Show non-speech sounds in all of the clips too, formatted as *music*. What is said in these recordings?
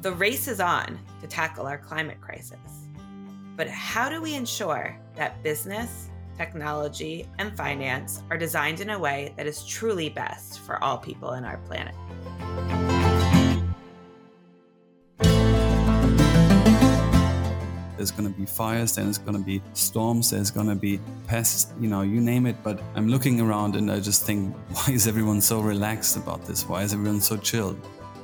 The race is on to tackle our climate crisis. But how do we ensure that business, technology, and finance are designed in a way that is truly best for all people in our planet? There's going to be fires, then there's going to be storms, there's going to be pests, you know, you name it. But I'm looking around and I just think, *laughs* why is everyone so relaxed about this? Why is everyone so chilled?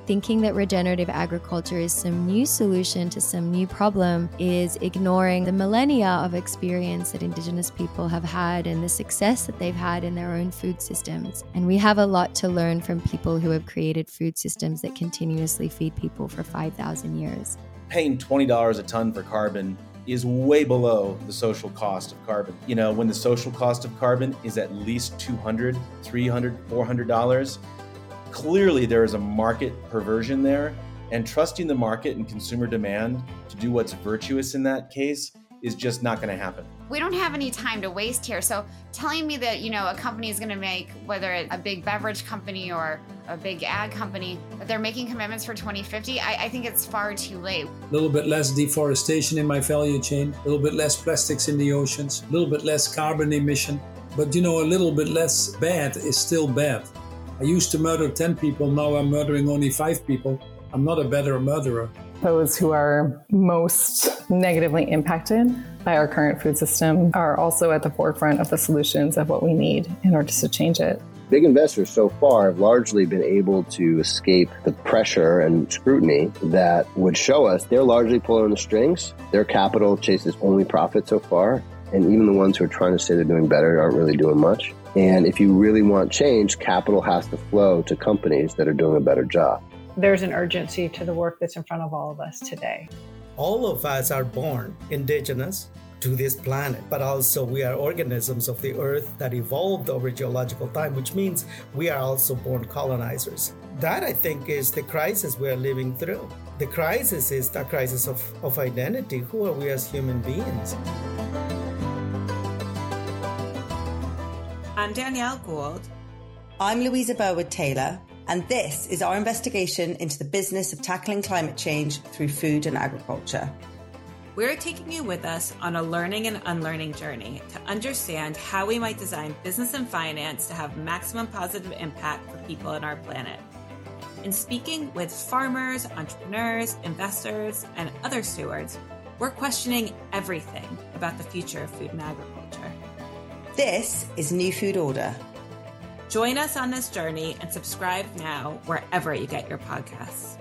thinking that regenerative agriculture is some new solution to some new problem is ignoring the millennia of experience that Indigenous people have had and the success that they've had in their own food systems. And we have a lot to learn from people who have created food systems that continuously feed people for 5,000 years. Paying $20 a ton for carbon is way below the social cost of carbon. You know, when the social cost of carbon is at least 200, 300, 400 dollars, clearly there is a market perversion there and trusting the market and consumer demand to do what's virtuous in that case is just not going to happen. We don't have any time to waste here. So telling me that, you know, a company is going to make whether a big beverage company or a big ag company, that they're making commitments for 2050, I, I think it's far too late. A little bit less deforestation in my value chain, a little bit less plastics in the oceans, a little bit less carbon emission. But you know, a little bit less bad is still bad. I used to murder 10 people, now I'm murdering only five people. I'm not a better murderer. Those who are most negatively impacted by our current food system are also at the forefront of the solutions of what we need in order to change it. Big investors so far have largely been able to escape the pressure and scrutiny that would show us they're largely pulling the strings. Their capital chases only profit so far. And even the ones who are trying to say they're doing better aren't really doing much. And if you really want change, capital has to flow to companies that are doing a better job. There's an urgency to the work that's in front of all of us today. All of us are born indigenous to this planet, but also we are organisms of the earth that evolved over geological time, which means we are also born colonizers. That, I think, is the crisis we are living through. The crisis is the crisis of, of identity. Who are we as human beings? I'm Danielle Gould. I'm Louisa Burwood Taylor, and this is our investigation into the business of tackling climate change through food and agriculture. We're taking you with us on a learning and unlearning journey to understand how we might design business and finance to have maximum positive impact for people and our planet. In speaking with farmers, entrepreneurs, investors, and other stewards, we're questioning everything about the future of food and agriculture. This is New Food Order. Join us on this journey and subscribe now wherever you get your podcasts.